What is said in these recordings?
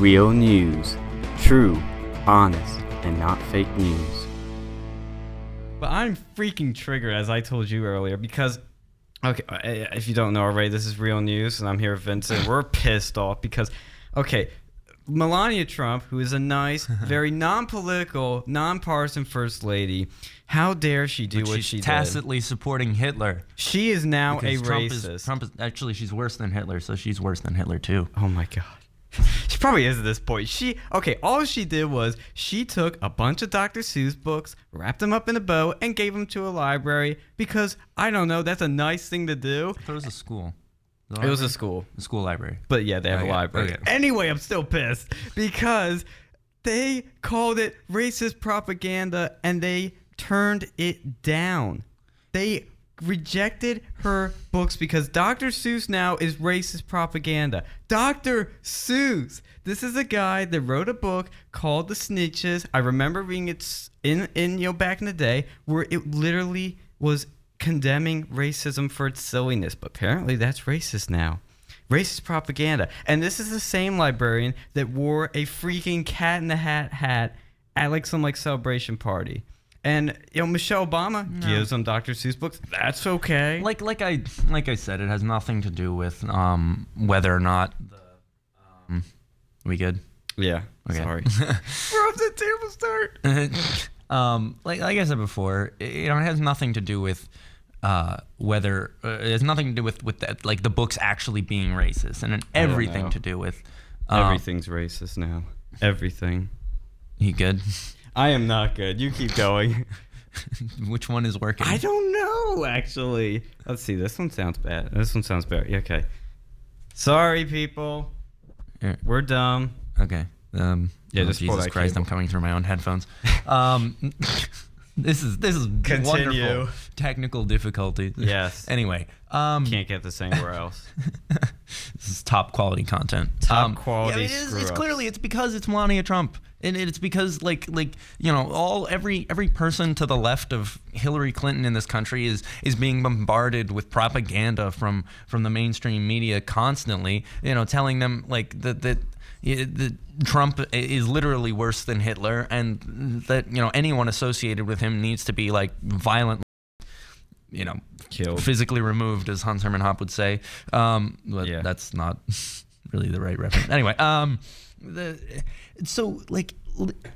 Real news. True, honest, and not fake news. But I'm freaking triggered, as I told you earlier, because okay, uh, if you don't know already, this is real news, and I'm here with Vincent. We're pissed off because, okay, Melania Trump, who is a nice, very non-political, non-partisan first lady, how dare she do But what she's she did? tacitly supporting Hitler. She is now a Trump racist. Is, Trump is actually she's worse than Hitler, so she's worse than Hitler too. Oh my god. Probably is at this point. She okay, all she did was she took a bunch of Dr. Seuss books, wrapped them up in a bow, and gave them to a library because I don't know, that's a nice thing to do. I thought it was a school. It was a school. a school library. But yeah, they have Okay, a library. okay. Anyway, I'm still pissed because they called it racist propaganda and they turned it down. They rejected her books because Dr. Seuss now is racist propaganda. Dr. Seuss. This is a guy that wrote a book called The Sneetches. I remember reading it in in you know back in the day where it literally was condemning racism for its silliness, but apparently that's racist now. Racist propaganda. And this is the same librarian that wore a freaking cat in the hat hat at like some like celebration party. And you know, Michelle Obama gives them Dr. Seuss books. That's okay. Like like I like I said, it has nothing to do with um whether or not the um we good. yeah. Okay. Sorry. We're off a terrible start. um, like like I said before, it, you know, it has nothing to do with uh, whether uh, it has nothing to do with with that, like the books actually being racist, and everything to do with um, Everything's racist now. Everything. You good? I am not good. You keep going. Which one is working? I don't know, actually. Let's see. This one sounds bad. This one sounds bad. Okay. Sorry, people. We're dumb. Okay. Um, Yeah, oh, Jesus Christ, cable. I'm coming through my own headphones. Um, this is this is Continue. wonderful technical difficulty. Yes. Anyway, um, Can't get this anywhere else. this is top quality content. Top Um, quality Yeah, it is, it's clearly it's because it's Melania Trump, and it's because like like you know all every every person to the left of Hillary Clinton in this country is is being bombarded with propaganda from from the mainstream media constantly. You know, telling them like that that. that Trump is literally worse than Hitler, and that you know anyone associated with him needs to be like violent, you know, Killed. physically removed, as Hans Hermann Hoppe would say. Um, but Yeah. that's not really the right reference. Anyway, um, the, so like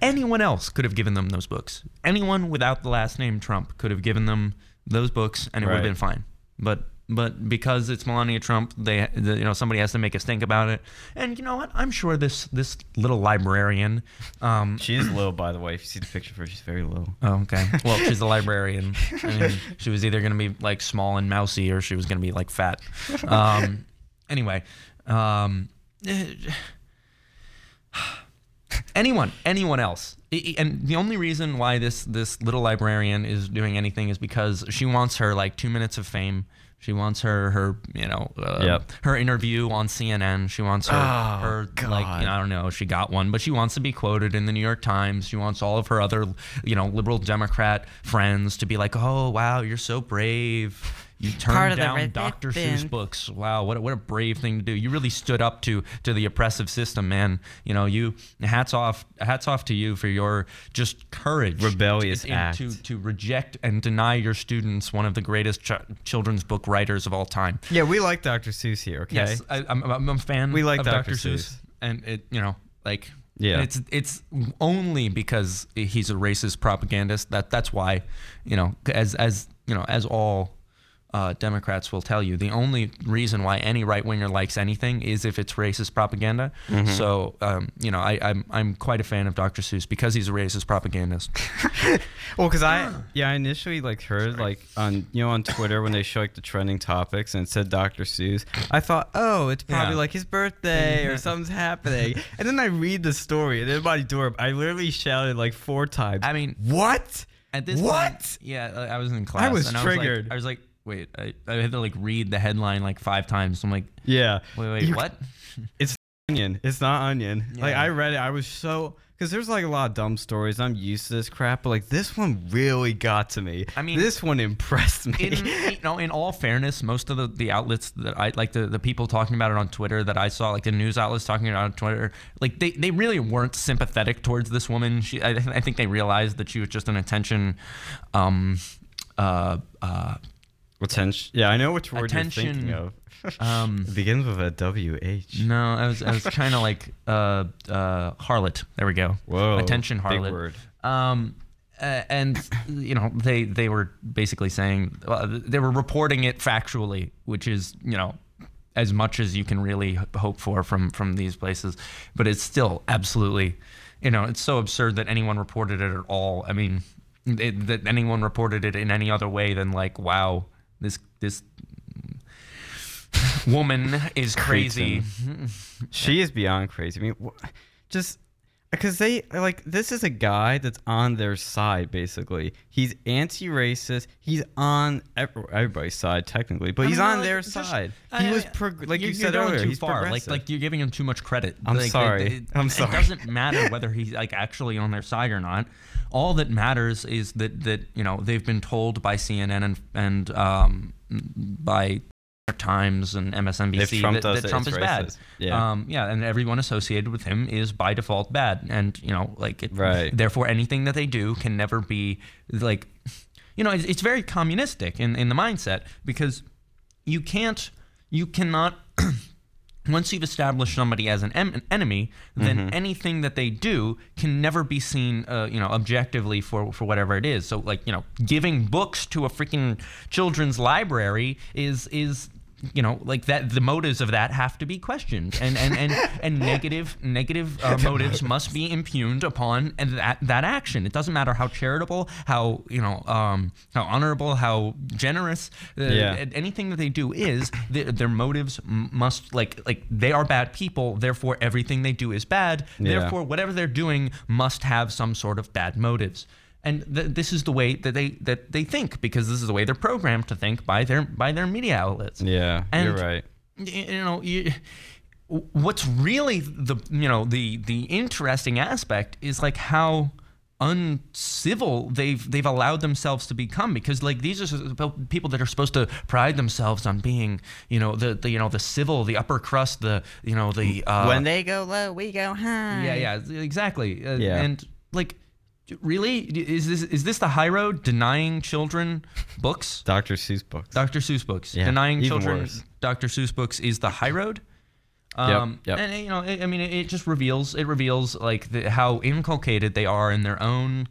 anyone else could have given them those books. Anyone without the last name Trump could have given them those books, and it would have been fine. But but because it's Melania Trump, they you know somebody has to make us think about it. And you know what? I'm sure this this little librarian. Um, She is low, by the way. If you see the picture of her, she's very low. Oh, okay. Well, she's a librarian. I mean, she was either going to be like small and mousy, or she was going to be like fat. Um, anyway, um, anyone, anyone else, I- I- and the only reason why this this little librarian is doing anything is because she wants her like two minutes of fame. She wants her her you know uh, Yep. her interview on CNN. She wants her Oh, her like you know, I don't know she got one, but she wants to be quoted in the New York Times. She wants all of her other you know liberal Democrat friends to be like, oh wow, you're so brave. You turned of down Dr. ribbon." Seuss books. Wow, what a, what a brave thing to do. You really stood up to to the oppressive system, man. You know, you hats off hats off to you for your just courage, Rebellious to, act. to to reject and deny your students one of the greatest ch- children's book writers of all time. Yeah, we like Dr. Seuss here, okay? Yes, I, I'm, I'm a fan. We like Dr. Dr. Seuss. Seuss, and it you know like Yeah. it's it's only because he's a racist propagandist that that's why you know as as you know as all. Uh, Democrats will tell you the only reason why any right winger likes anything is if it's racist propaganda. Mm-hmm. So, um, you know, I, I'm I'm quite a fan of Dr. Seuss because he's a racist propagandist. Well, because I yeah, I initially like heard like on you know on Twitter when they show like the trending topics and it said Dr. Seuss, I thought, oh, it's probably Yeah. like his birthday or something's happening. And then I read the story and in my door, I literally shouted like four times. I mean, what? At this What? point, yeah, I I was in class. was and triggered. I was like, I was like wait, I, I had to like read the headline like five times. I'm like, Yeah. wait, wait, You- what? It's onion. It's not onion. Like I read it, I was so because there's like a lot of dumb stories. I'm used to this crap, but like this one really got to me. I mean- this one impressed me. in you know, in all fairness, most of the, the outlets that I like the, the people talking about it on Twitter that I saw, like the news outlets talking about it on Twitter, like they, they really weren't sympathetic towards this woman. She I, I think they realized that she was just an attention, um, uh, uh, Attention. Yeah, I know which word you're thinking of. um. it begins with a W H. No, I was I was trying to like uh uh harlot. There we go. Whoa, Attention big harlot. word. Um uh, and you know they they were basically saying uh, they were reporting it factually, which is you know as much as you can really hope for from from these places, but it's still absolutely you know it's so absurd that anyone reported it at all. I mean it, that anyone reported it in any other way than like wow this this woman is crazy. She is beyond crazy. I mean, just because they like this is a guy that's on their side basically. He's anti-racist. He's on everybody's side technically, but I he's mean, on like, their side. I- he was prog- like you you're- said earlier. too he's far. Like like you're giving him too much credit. I'm Like, sorry. it- I'm sorry. It doesn't matter whether he's like actually on their side or not. All that matters is that that you know they've been told by CNN and and um, by Times and MSNBC Trump that, that Trump is bad. Yeah. Um, yeah, and everyone associated with him is by default bad, and you know, like, it, Right. Therefore, anything that they do can never be like, you know, it's, it's very communistic in in the mindset because you can't, you cannot. Once you've established somebody as an, em- an enemy, then Mm-hmm. anything that they do can never be seen, uh, you know, objectively for for whatever it is. So, like, you know, giving books to a freaking children's library is is you know like that the motives of that have to be questioned and and and, and negative negative uh, motives must be impugned upon and that that action it doesn't matter how charitable how you know um how honorable how generous uh, Yeah. anything that they do is th- their motives must like like they are bad people therefore everything they do is bad Yeah. therefore whatever they're doing must have some sort of bad motives and th- this is the way that they that they think because this is the way they're programmed to think by their by their media outlets yeah, and you're right. you know you, what's really the you know the the interesting aspect is like how uncivil they've they've allowed themselves to become because like these are people that are supposed to pride themselves on being you know the, the you know the civil the upper crust the you know the uh, when they go low, we go high. yeah yeah exactly uh, Yeah. and like really is this is this the high road denying children books Dr. Seuss books. Dr. Seuss books. Yeah, Denying children worse. Dr. Seuss books is the high road. Yep, Um, yep. And you know, it, I mean, it, it just reveals it reveals like the, how inculcated they are in their own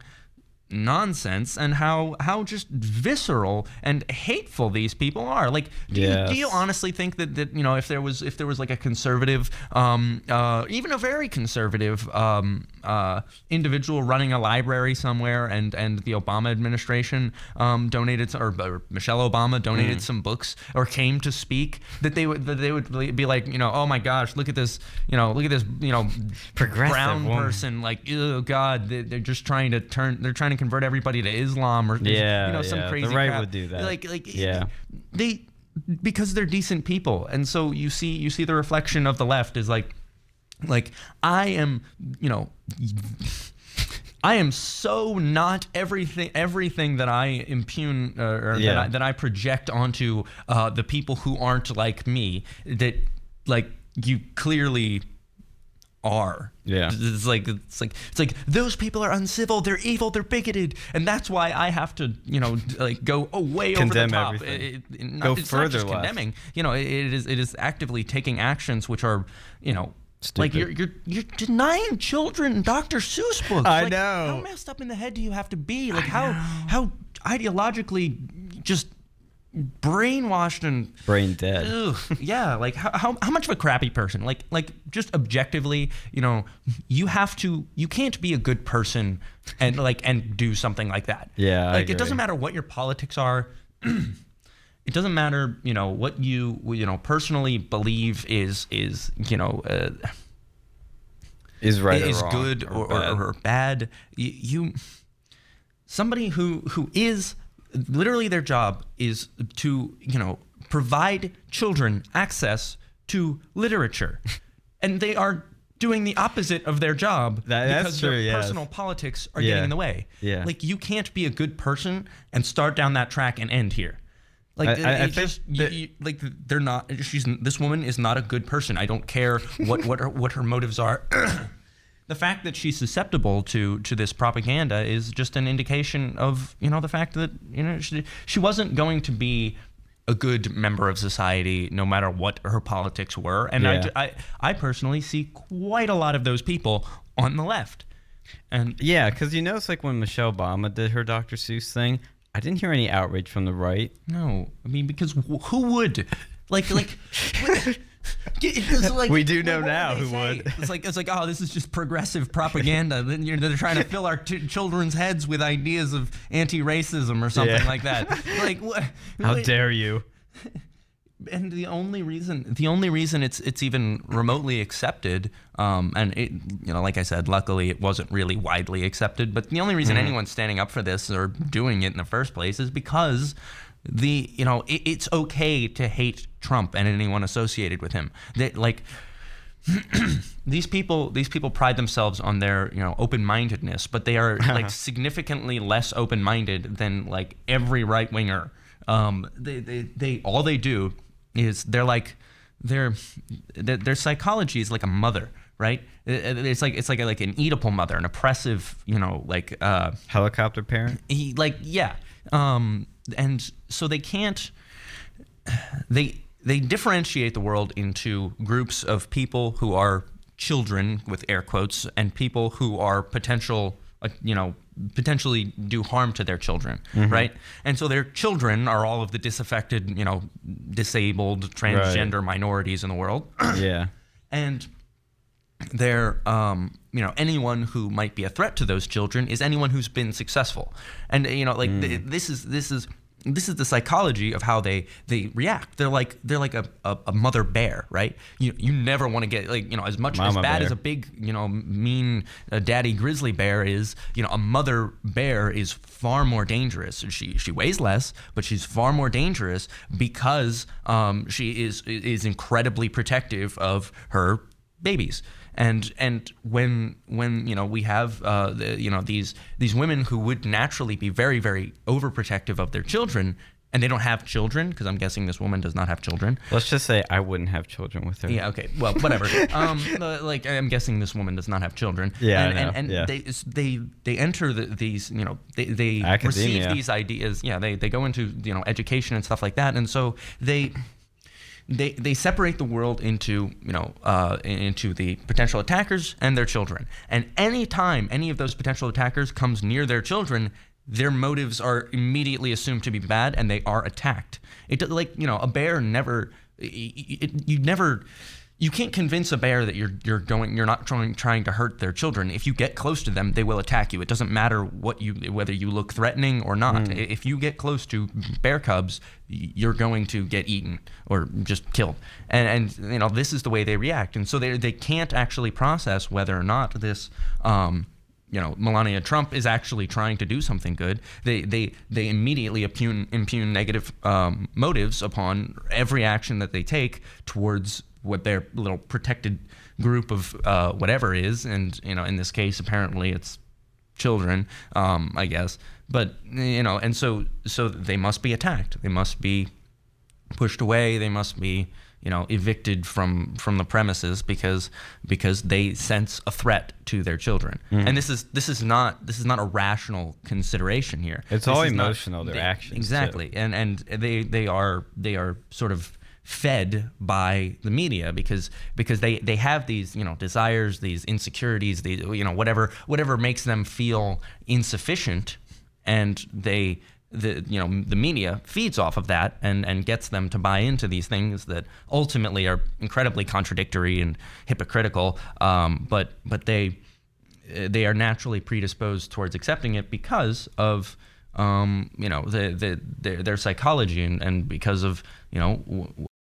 nonsense and how how just visceral and hateful these people are. Like, do, you, do you honestly think that that you know if there was if there was like a conservative, um, uh, even a very conservative um, uh, individual running a library somewhere, and and the Obama administration um, donated or, or Michelle Obama donated some books or came to speak, that they would that they would be like you know oh my gosh look at this you know look at this you know Progressive brown woman. person like oh god they, they're just trying to turn they're trying to convert everybody to Islam or Yeah, you know some yeah, the crazy right crap. would do that. like like Yeah. they because they're decent people and so you see you see the reflection of the left is like like I am you know I am so not everything everything that I impugn uh, or that, I, that I project onto uh, the people who aren't like me that like you clearly are. Yeah. It's like it's like it's like those people are uncivil, they're evil, they're bigoted, and that's why I have to, you know, like go oh, way Condemn over the top. everything. It- it- not- Go it's not further just left. condemning. You know, it is it is actively taking actions which are, you know, like you're you're you're denying children Dr. Seuss books. I Like, know. How messed up in the head do you have to be? Like how how ideologically just brainwashed and Brain dead. Ugh, yeah, like how, how how much of a crappy person? Like like just objectively, you know, you have to you can't be a good person and like and do something like that. Yeah, I like it doesn't matter what your politics are. it doesn't matter, you know, what you you know personally believe is is you know. Uh, Is right or is wrong good or, or, bad. or bad. You, you somebody who who is literally their job is to you know provide children access to literature. and they are doing the opposite of their job That- because their yes. personal politics are Yeah. getting in the way. Yeah. Like you can't be a good person and start down that track and end here. Like I- I- just that- you, you- like they're not. She's this woman is not a good person. I don't care what what her, what her motives are. the fact that she's susceptible to to this propaganda is just an indication of you know the fact that you know she, she wasn't going to be a good member of society no matter what her politics were and Yeah. I, I I personally see quite a lot of those people on the left and Yeah, because you know, it's like when Michelle Obama did her Dr. Seuss thing. I didn't hear any outrage from the right. no I mean because wh- who would like like like- We do know what now who would. It's like it's like oh, this is just progressive propaganda. Then you're they're trying to fill our children's heads with ideas of anti-racism or something Yeah. like that. Like what? How what- dare you? And the only reason the only reason it's it's even remotely accepted um, and it you know like I said luckily it wasn't really widely accepted but the only reason anyone's standing up for this or doing it in the first place is because the you know it, it's okay to hate Trump and anyone associated with him. That like these people these people pride themselves on their you know open-mindedness but they are like significantly less open-minded than like every right winger um they, they they all they do is they're like their their their psychology is like a mother right It- it- it's like it's like a, like an oedipal mother an oppressive you know like uh Helicopter parent? he like yeah um and so they can't they they differentiate the world into groups of people who are children with air quotes and people who are potential like you know potentially do harm to their children right? And so their children are all of the disaffected you know disabled transgender minorities in the world. Yeah. and they're um, you know anyone who might be a threat to those children is anyone who's been successful. And you know like th- this is this is this is the psychology of how they they react. They're like they're like a, a, a mother bear right? You you never want to get like you know as much Mama as bad bear. as a big you know mean uh, daddy grizzly bear is you know a mother bear is far more dangerous. She she weighs less but she's far more dangerous because um, she is is incredibly protective of her babies and and when when you know we have uh, the, you know these these women who would naturally be very very overprotective of their children and they don't have children because I'm guessing this woman does not have children Let's just say I wouldn't have children with her. yeah. Okay. Well, whatever. um, like I'm guessing this woman does not have children. Yeah, And and, and yeah. they they they enter the, these you know they they Academia. receive these ideas. Yeah. They they go into you know education and stuff like that, and so they. They, they separate the world into you know uh, into the potential attackers and their children. And any time any of those potential attackers comes near their children their motives are immediately assumed to be bad and they are attacked. It like you know a bear never it, it, you never you can't convince a bear that you're you're going you're not trying trying to hurt their children. If you get close to them, they will attack you. It doesn't matter what you whether you look threatening or not. I- If you get close to bear cubs, you're going to get eaten or just killed. And and you know this is the way they react. And so they they can't actually process whether or not this um, you know Melania Trump is actually trying to do something good. They they they immediately impugn impugn negative um, motives upon every action that they take towards what their little protected group of uh, whatever is, and you know in this case apparently it's children, um, I guess. But you know, and so so they must be attacked. They must be pushed away. They must be, you know, evicted from from the premises because because they sense a threat to their children. Mm-hmm. And this is this is not this is not a rational consideration here. It's This all is not- emotional, their they- actions, too. Exactly. And and they they are they are sort of fed by the media because because they they have these you know desires these insecurities these you know whatever whatever makes them feel insufficient and they the you know the media feeds off of that and and gets them to buy into these things that ultimately are incredibly contradictory and hypocritical. Um, but but they they are naturally predisposed towards accepting it because of um, you know the, the, their, their psychology and, and because of you know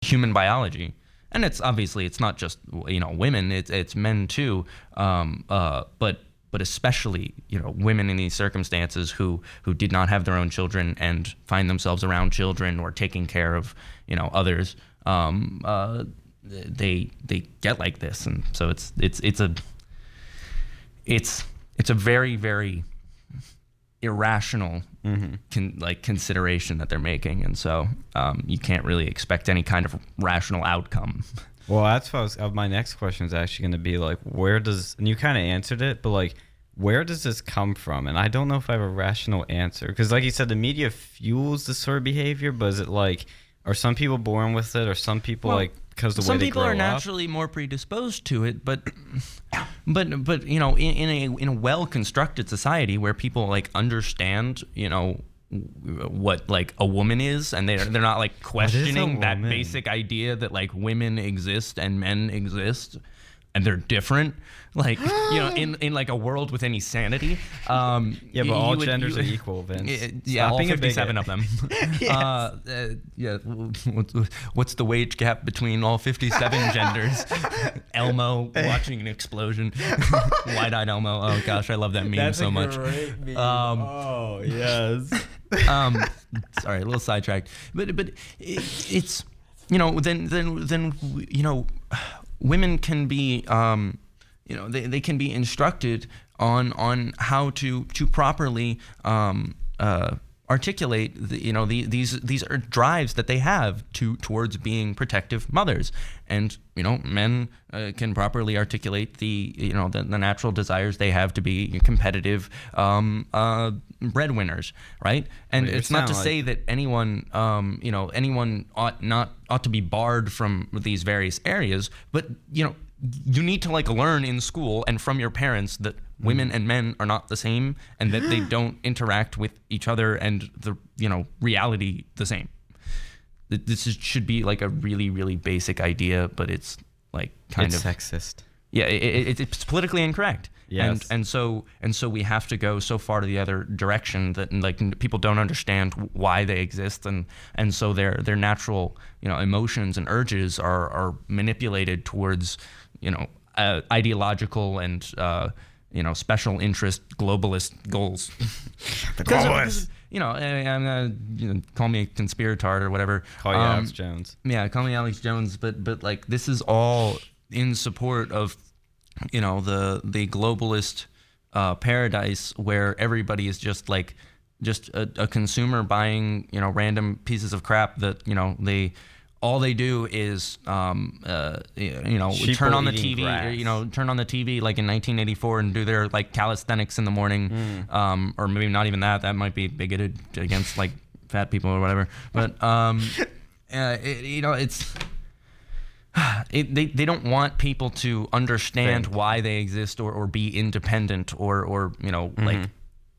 human biology. And it's obviously it's not just you know women it's it's men too. Um, uh, but but especially you know women in these circumstances who who did not have their own children and find themselves around children or taking care of you know others um, uh, they they get like this, and so it's it's it's a it's it's a very very irrational con, like consideration that they're making, and so um, you can't really expect any kind of rational outcome. Well, that's what I was, uh, my next question is actually going to be like, where does, and you kind of answered it, but like, where does this come from? And I don't know if I have a rational answer. Because, like you said, the media fuels this sort of behavior, but is it like, are some people born with it, or some people Well, like, because the way Some they people are up? naturally more predisposed to it, but but but you know, in, in a in a well constructed society where people like understand, you know what like a woman is and they're they're not like questioning that basic idea that like women exist and men exist and they're different like you know in in like a world with any sanity um Yeah, but y- all you would- genders you- are equal, Vince. yeah, Stop yeah all being a 57 of them. Uh, uh, yeah what's, what's the wage gap between all 57 genders? Elmo watching an explosion. Wide-eyed elmo. Oh gosh i love that meme so much. Um, oh yes. um, sorry, a little sidetracked, but but it, it's you know then then then you know women can be um, you know they, they can be instructed on on how to to properly um, uh, articulate the, you know the, these these are drives that they have to towards being protective mothers. And you know men uh, can properly articulate the you know the, the natural desires they have to be competitive um, uh, breadwinners right? And it's not to sound say that anyone um, you know anyone ought not ought to be barred from these various areas but you know you need to like learn in school and from your parents that women and men are not the same and that they don't interact with each other and the you know reality the same this is, should be like a really really basic idea but it's like kind it's of sexist. yeah, it, it, it's politically incorrect. Yes. And and so and so we have to go so far to the other direction that like n- people don't understand why they exist and and so their their natural you know emotions and urges are are manipulated towards you know uh, ideological and uh, you know special interest globalist goals. The Because, You know, I- I'm uh, you know, call me a conspirator or whatever. Call you Um, Alex Jones. yeah, call me Alex Jones, but but like this is all in support of you know the the globalist uh, paradise where everybody is just like just a, a consumer buying you know random pieces of crap that you know they all they do is um, uh, you know Sheeple turn on the TV you know turn on the TV like in 1984 and do their like calisthenics in the morning. Hmm. um, or maybe not even that that might be bigoted against like fat people or whatever. But um, uh, it, you know it's it, they, they don't want people to understand Think. why they exist or, or be independent or, or you know like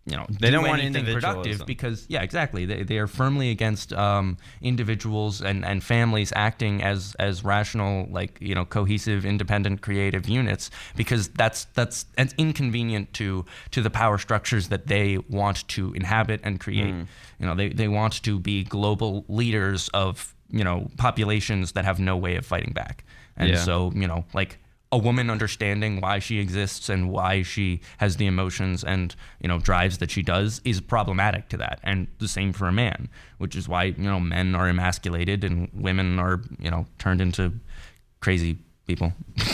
you know Mm-hmm. They do don't want anything productive because yeah exactly they, they are firmly against um, individuals and, and families acting as as rational like you know cohesive independent creative units because that's that's that's inconvenient to to the power structures that they want to inhabit and create Mm. you know they, they want to be global leaders of you know populations that have no way of fighting back. And Yeah. so you know like a woman understanding why she exists and why she has the emotions and you know drives that she does is problematic to that. And the same for a man which is why you know men are emasculated and women are you know turned into crazy people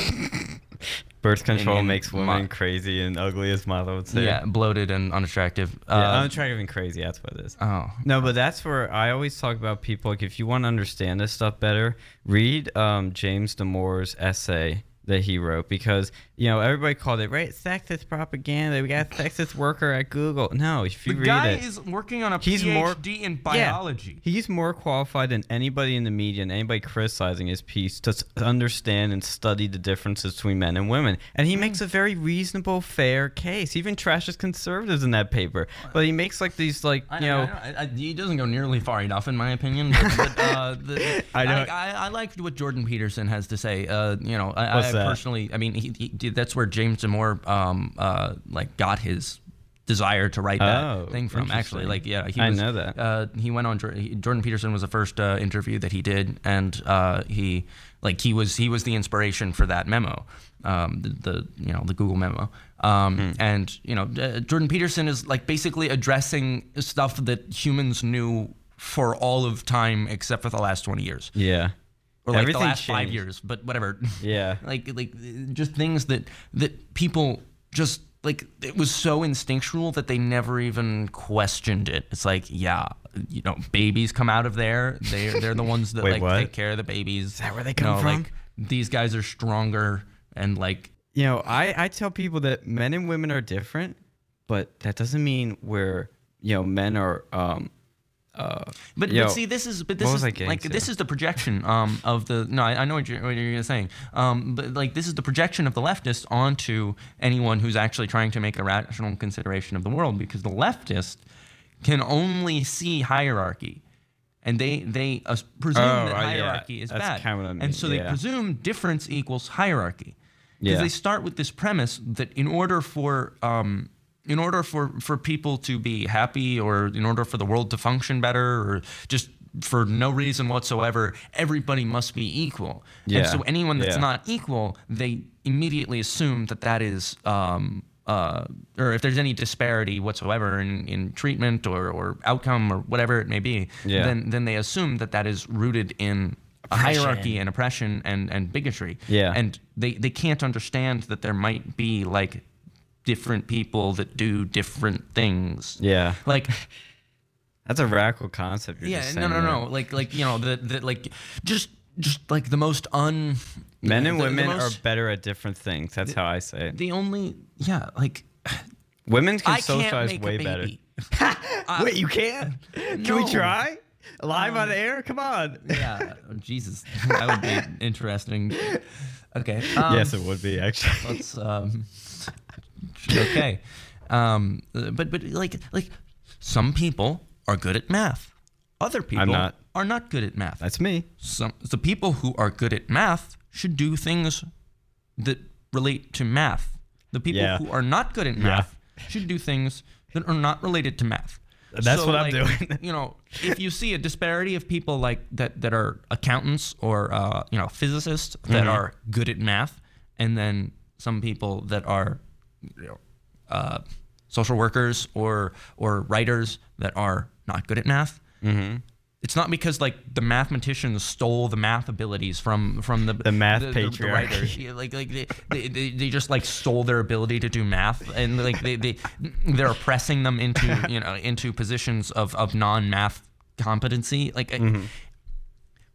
Birth control makes women crazy and ugly, as Milo would say. yeah bloated and unattractive Yeah, uh, unattractive and crazy. That's what it is. oh No, but that's where I always talk about people. Like, if you want to understand this stuff better, read um, James Damore's essay that he wrote because you know everybody called it right sexist propaganda. We got a sexist worker at Google. No, if you the read guy it, is working on a He's PhD more- in Yeah. He's more qualified than anybody in the media and anybody criticizing his piece to understand and study the differences between men and women. And he makes a very reasonable, fair case. He even trashes conservatives in that paper. But he makes like these like I you know, know. I know. I, he doesn't go nearly far enough, in my opinion. But, but, uh, the, I know. I, I, I liked what Jordan Peterson has to say. Uh, you know, I, What's I that? personally, I mean, he, he, that's where James Damore, um, uh, like got his desire to write that Oh, thing from. Actually, like, yeah, he I was, know that. Uh, he went on. Jordan Peterson was the first uh, interview that he did, and uh, he, like, he was he was the inspiration for that memo. Um, the, the you know the Google memo, um, Hmm. and you know uh, Jordan Peterson is like basically addressing stuff that humans knew for all of time except for the last 20 years. Yeah. Or like the last five years, but whatever. Yeah. like like just things that that people just like it was so instinctual that they never even questioned it. It's like, yeah, you know, babies come out of there. They they're the ones that Wait, like what? take care of the babies. Is that where they come from? Like these guys are stronger and like You know, I, I tell people that men and women are different, but that doesn't mean we're, you know, men are, um, uh, But, Yo, but see, this is but this is was I getting like to? this is the projection um, of the no, I, I know what you're, what you're saying. Um, but like this is the projection of the leftist onto anyone who's actually trying to make a rational consideration of the world, because the leftist can only see hierarchy, and they they uh, presume Oh, that uh, yeah. hierarchy is bad, and so they yeah. presume difference equals hierarchy. Because Yeah. they start with this premise that in order for um, in order for, for people to be happy or in order for the world to function better or just for no reason whatsoever, everybody must be equal. Yeah. And so anyone that's Yeah. not equal, they immediately assume that that is, um, uh, or if there's any disparity whatsoever in, in treatment or, or outcome or whatever it may be, Yeah. then, then they assume that that is rooted in a hierarchy and oppression and, and bigotry. Yeah. And they, they can't understand that there might be like different people that do different things. yeah, Like that's a radical concept. You're yeah, no, no, no. Like like you know the, the like just just like the most un Men and the- the women most- are better at different things. That's how I say it. the only yeah like Women can I socialize way better. baby. Wait, you can't? Can no. we try? Live on air? Come on. Yeah, oh, Jesus, that would be interesting. Okay. Um, yes, it would be actually. let's um okay um but but like like some people are good at math other people not. are not good at math That's me. some the people who are good at math should do things that relate to math the people Yeah. who are not good at math should do things that are not related to math That's what I'm doing. you know if you see a disparity of people like that that are accountants or uh, you know physicists that Mm-hmm. are good at math and then some people that are you know, uh, social workers or or writers that are not good at math Mm-hmm. it's not because like the mathematicians stole the math abilities from from the The math the, patriarchy. writers. Yeah, like like they, they, they, they just like stole their ability to do math and like they, they they're oppressing them into you know into positions of of non math competency like Mm-hmm.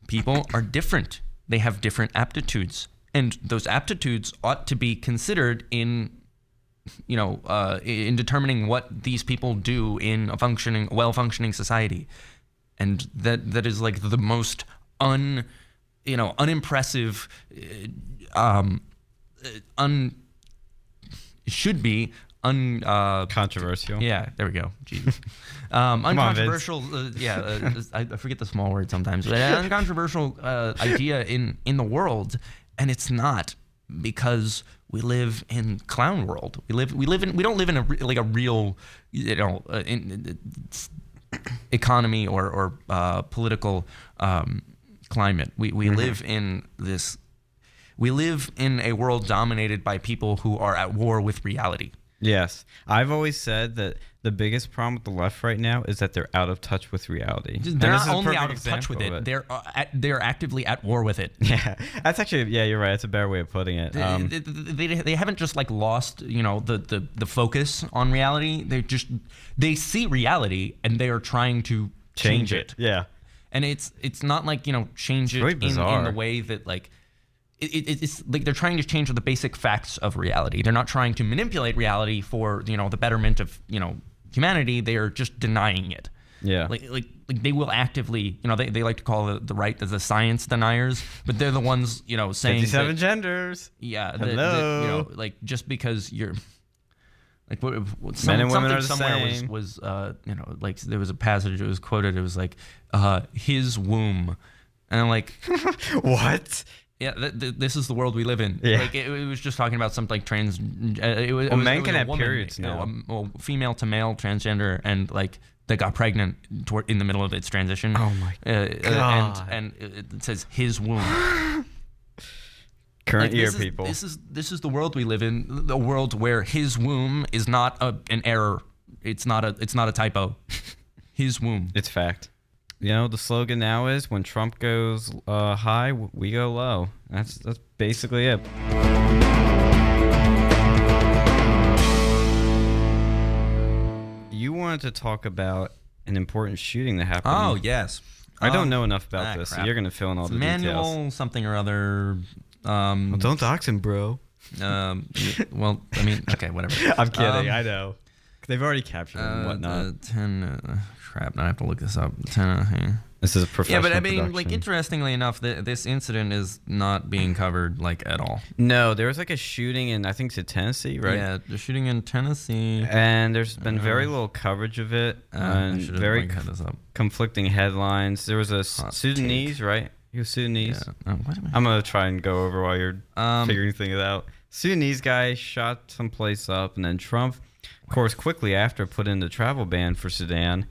people are different they have different aptitudes and those aptitudes ought to be considered in you know uh, in determining what these people do in a functioning well functioning society and that that is like the most un you know unimpressive uh, um uh, un should be un uh Controversial. yeah, there we go. Jeez. Um, on, uncontroversial. uh, yeah, uh, I, I forget the small word sometimes. But an uncontroversial uh, idea in in the world, and it's not because we live in clown world. We live we live in we don't live in a like a real you know uh, in, economy or or uh, political um, climate. We we live in this. We live in a world dominated by people who are at war with reality. Yes. I've always said that the biggest problem with the left right now is that they're out of touch with reality. They're not only out of touch with it, of they're uh, at, they're actively at war with it. Yeah, that's actually yeah. You're right. That's a better way of putting it. Um, they, they, they- they haven't just like lost you know the, the the focus on reality. They just they see reality and they are trying to change, it. Yeah. And it's it's not like you know change it really in, in the way that like. It, it, it's like they're trying to change the basic facts of reality. They're not trying to manipulate reality for you know the betterment of you know humanity. They are just denying it. Yeah. Like, like, like they will actively, you know, they, they like to call the, the right the science deniers, but they're the ones, you know, saying that- 57 genders. yeah, that, that, you Hello. know, like just because you're like what, what some, Men and women are the somewhere same. was was uh you know like there was a passage it was quoted it was like uh his womb, and I'm like What? Yeah th- th- this is the world we live in Yeah. like it, it was just talking about something like trans uh, it was, it Well, was- men it was can a have woman, periods you know, now. um, well, female to male transgender and like that got pregnant toward, in the middle of its transition Oh my uh, uh, God. and and it it says his womb Current like, year is, people. This is this is the world we live in. The world where his womb is not a, an error. It's not a it's not a typo. His womb. it's fact. You know, the slogan now is when Trump goes uh, high, we go low. That's that's basically it. You wanted to talk about an important shooting that happened. Oh yes. I don't Um, know enough about ah, this, so you're gonna fill in all It's the Manuel details. something or other. Um, Well, don't dox him, bro. um, well, I mean, okay, whatever. I'm kidding. Um, I know. They've already captured him and uh, whatnot. the ten. Uh, crap. Now I have to look this up. Ten. This is a professional. Yeah, but I mean, like, interestingly enough, th- this incident is not being covered like at all. no, there was like a shooting in I think it's Tennessee, right? Yeah, the shooting in Tennessee. And there's been very little coverage of it, Uh, and should very like, had this up. conflicting headlines. There was a Hot Sudanese, right? He was Sudanese. Yeah. Oh, what am I- I'm gonna try and go over while you're Um, figuring things out. Sudanese guy shot someplace up, and then Trump, of course, quickly after put in the travel ban for Sudan,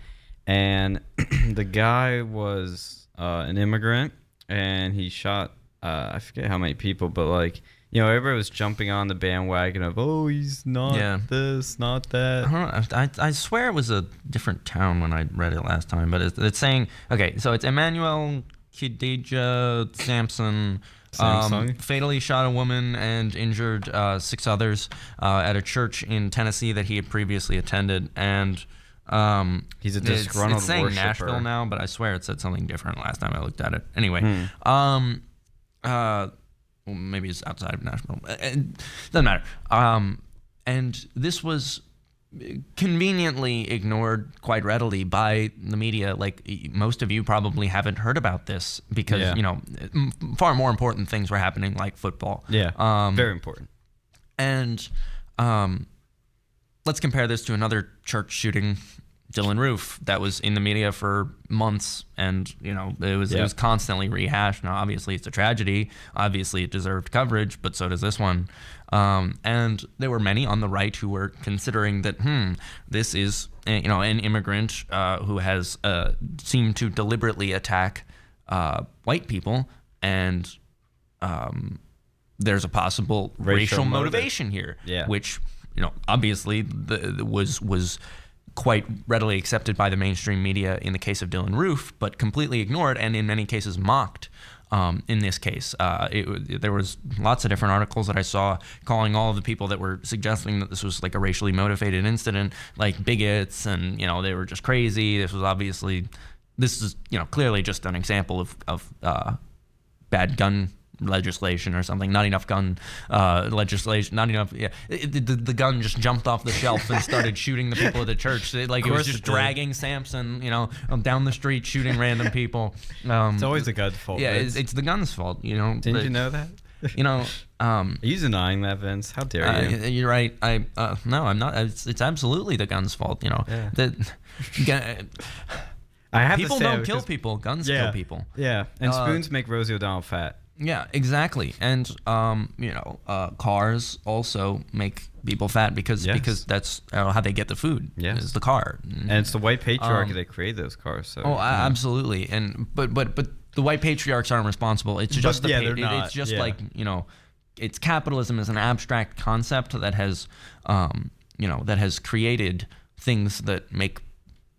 and the guy was uh, an immigrant, and he shot uh, I forget how many people, but like you know, everybody was jumping on the bandwagon of oh he's not Yeah. this, not I, that. don't know, I, I swear it was a different town when I read it last time, but it's, it's saying okay. So it's Emanuel Kidega Samson. Um, fatally shot a woman and injured uh, six others uh, at a church in Tennessee that he had previously attended. And um, He's a it's- disgruntled It's saying worshiper. Nashville now, but I swear it said something different last time I looked at it. Anyway, Hmm. um, uh, well, maybe it's outside of Nashville. Uh, It doesn't matter. Um, and this was conveniently ignored quite readily by the media. Like most of you probably haven't heard about this because Yeah. you know far more important things were happening, like football. Yeah, Um, very important. and um, let's compare this to another church shooting, Dylann Roof, that was in the media for months, and you know it was it was constantly rehashed. Now, obviously, it's a tragedy. Obviously, it deserved coverage, but so does this one. Um, and there were many on the right who were considering that, hmm, this is uh, you know an immigrant uh, who has uh, seemed to deliberately attack uh, white people and um, there's a possible Racial racial, motive. motivation here, Yeah. which you know obviously the, was was quite readily accepted by the mainstream media in the case of Dylann Roof, but completely ignored and in many cases mocked. Um, in this case, uh, it, there was lots of different articles that I saw calling all of the people that were suggesting that this was like a racially motivated incident, like bigots, and you know they were just crazy. This was obviously, this is you know clearly just an example of of uh, bad gun legislation or something. Not enough gun uh, legislation. Not enough. Yeah, It- the, the gun just jumped off the shelf and started shooting the people at the church. It- like it was just dragging Samson, you know, down the street shooting random people. Um, It's always the gun's fault. yeah, it's, it's the gun's fault. You know. Didn't you know that? You know. Um, Are you denying that, Vince? How dare uh, you? you're right. I uh, no, I'm not. It's, it's absolutely the gun's fault. You know. Yeah. I have people to say, don't kill people. Guns Yeah. kill people. Yeah, and Uh, spoons make Rosie O'Donnell fat. Yeah, exactly. And um, you know, uh, cars also make people fat because Yes. because that's uh, how they get the food. Yes. is the car. And it's the white patriarchy Um, that created those cars. So oh, know. absolutely. And but but but the white patriarchs aren't responsible. It's But, just the yeah, pa- they're it- not, it's just yeah. like you know, it's capitalism is an abstract concept that has um, you know that has created things that make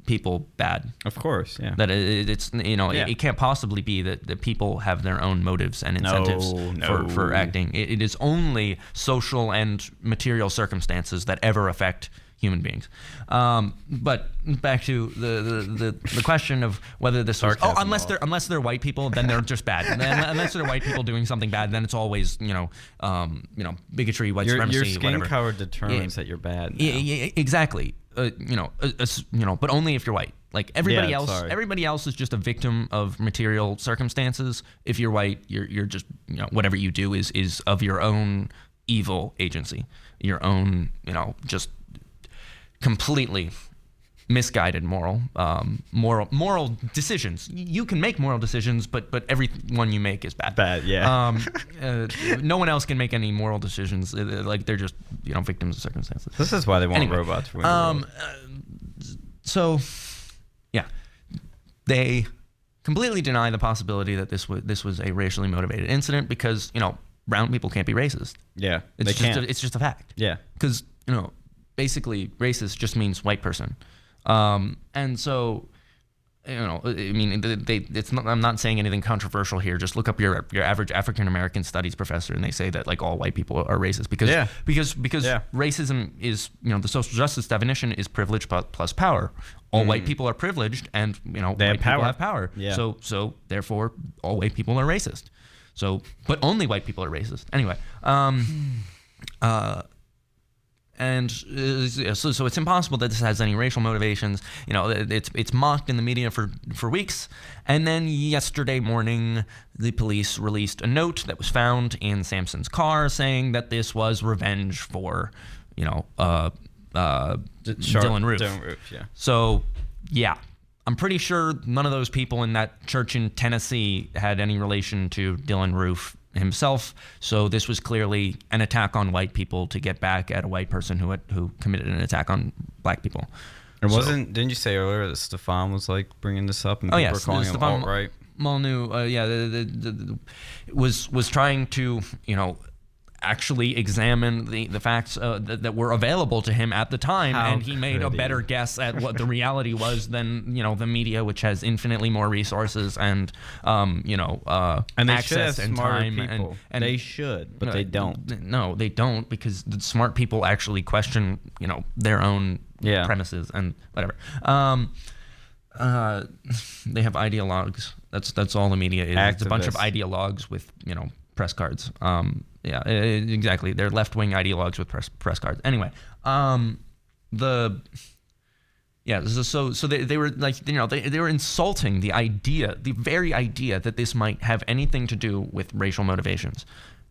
people bad. Of course, yeah. That it, it's you know Yeah. it, it can't possibly be that, that people have their own motives and No, incentives for, for no. acting. It, it is only social and material circumstances that ever affect human beings. Um, but back to the, the, the, the question of whether this was oh unless they're unless they're white people then they're just bad. Unless they're white people doing something bad then it's always you know um, you know bigotry white your, supremacy your skin whatever. color determines Yeah. that you're bad. Yeah, yeah, exactly. Uh, you know, uh, uh, you know, but only if you're white. Like everybody Yeah, else, sorry. everybody else is just a victim of material circumstances. If you're white, you're you're just you know whatever you do is is of your own evil agency, your own you know just completely misguided moral um, moral moral decisions. You can make moral decisions, but but every one you make is bad. Bad, yeah. Um, uh, no one else can make any moral decisions. Uh, Like they're just you know victims of circumstances. This is why they want Anyway, robots. Um, uh, so, yeah, they completely deny the possibility that this was this was a racially motivated incident because you know brown people can't be racist. yeah, It's they just can't. A, it's just a fact. yeah, Because you know, basically, racist just means white person, um, and so you know, I mean, they, they, it's not, I'm not saying anything controversial here. Just look up your your average African American studies professor, and they say that like all white people are racist because Yeah. because because Yeah. racism is you know the social justice definition is privilege plus power. All white people are privileged, and you know Mm. They have white people have power. Yeah. So so therefore, all white people are racist. So, but only white people are racist. Anyway, um, uh, and uh, so, so it's impossible that this has any racial motivations. You know, it's it's mocked in the media for for weeks, and then yesterday morning, the police released a note that was found in Samson's car saying that this was revenge for, you know, uh, uh, Sharp- Dylann Roof. Dylann Roof, yeah. So, yeah, I'm pretty sure none of those people in that church in Tennessee had any relation to Dylann Roof himself. So this was clearly an attack on white people to get back at a white person who had, who committed an attack on black people. It wasn't. Didn't you say earlier that Stefan was like bringing this up and Oh people yes, were calling him alt right? Molyneux, uh, yeah, the, the, the, the, was was trying to you know actually examine the the facts uh, that, that were available to him at the time, How and he made a could he? better guess at what the reality was than you know the media, which has infinitely more resources and um, you know uh, And they should have access and time people. and, and they should, but uh, they don't. No, they don't because the smart people actually question, you know, their own Yeah. premises and whatever. Um, uh, they have ideologues. That's that's all the media is. It's a bunch of Activists. ideologues with you know press cards. Um, yeah, exactly. They're left wing ideologues with press press cards. Anyway, um, the yeah, so so, so they, they were like you know they, they were insulting the idea, the very idea that this might have anything to do with racial motivations,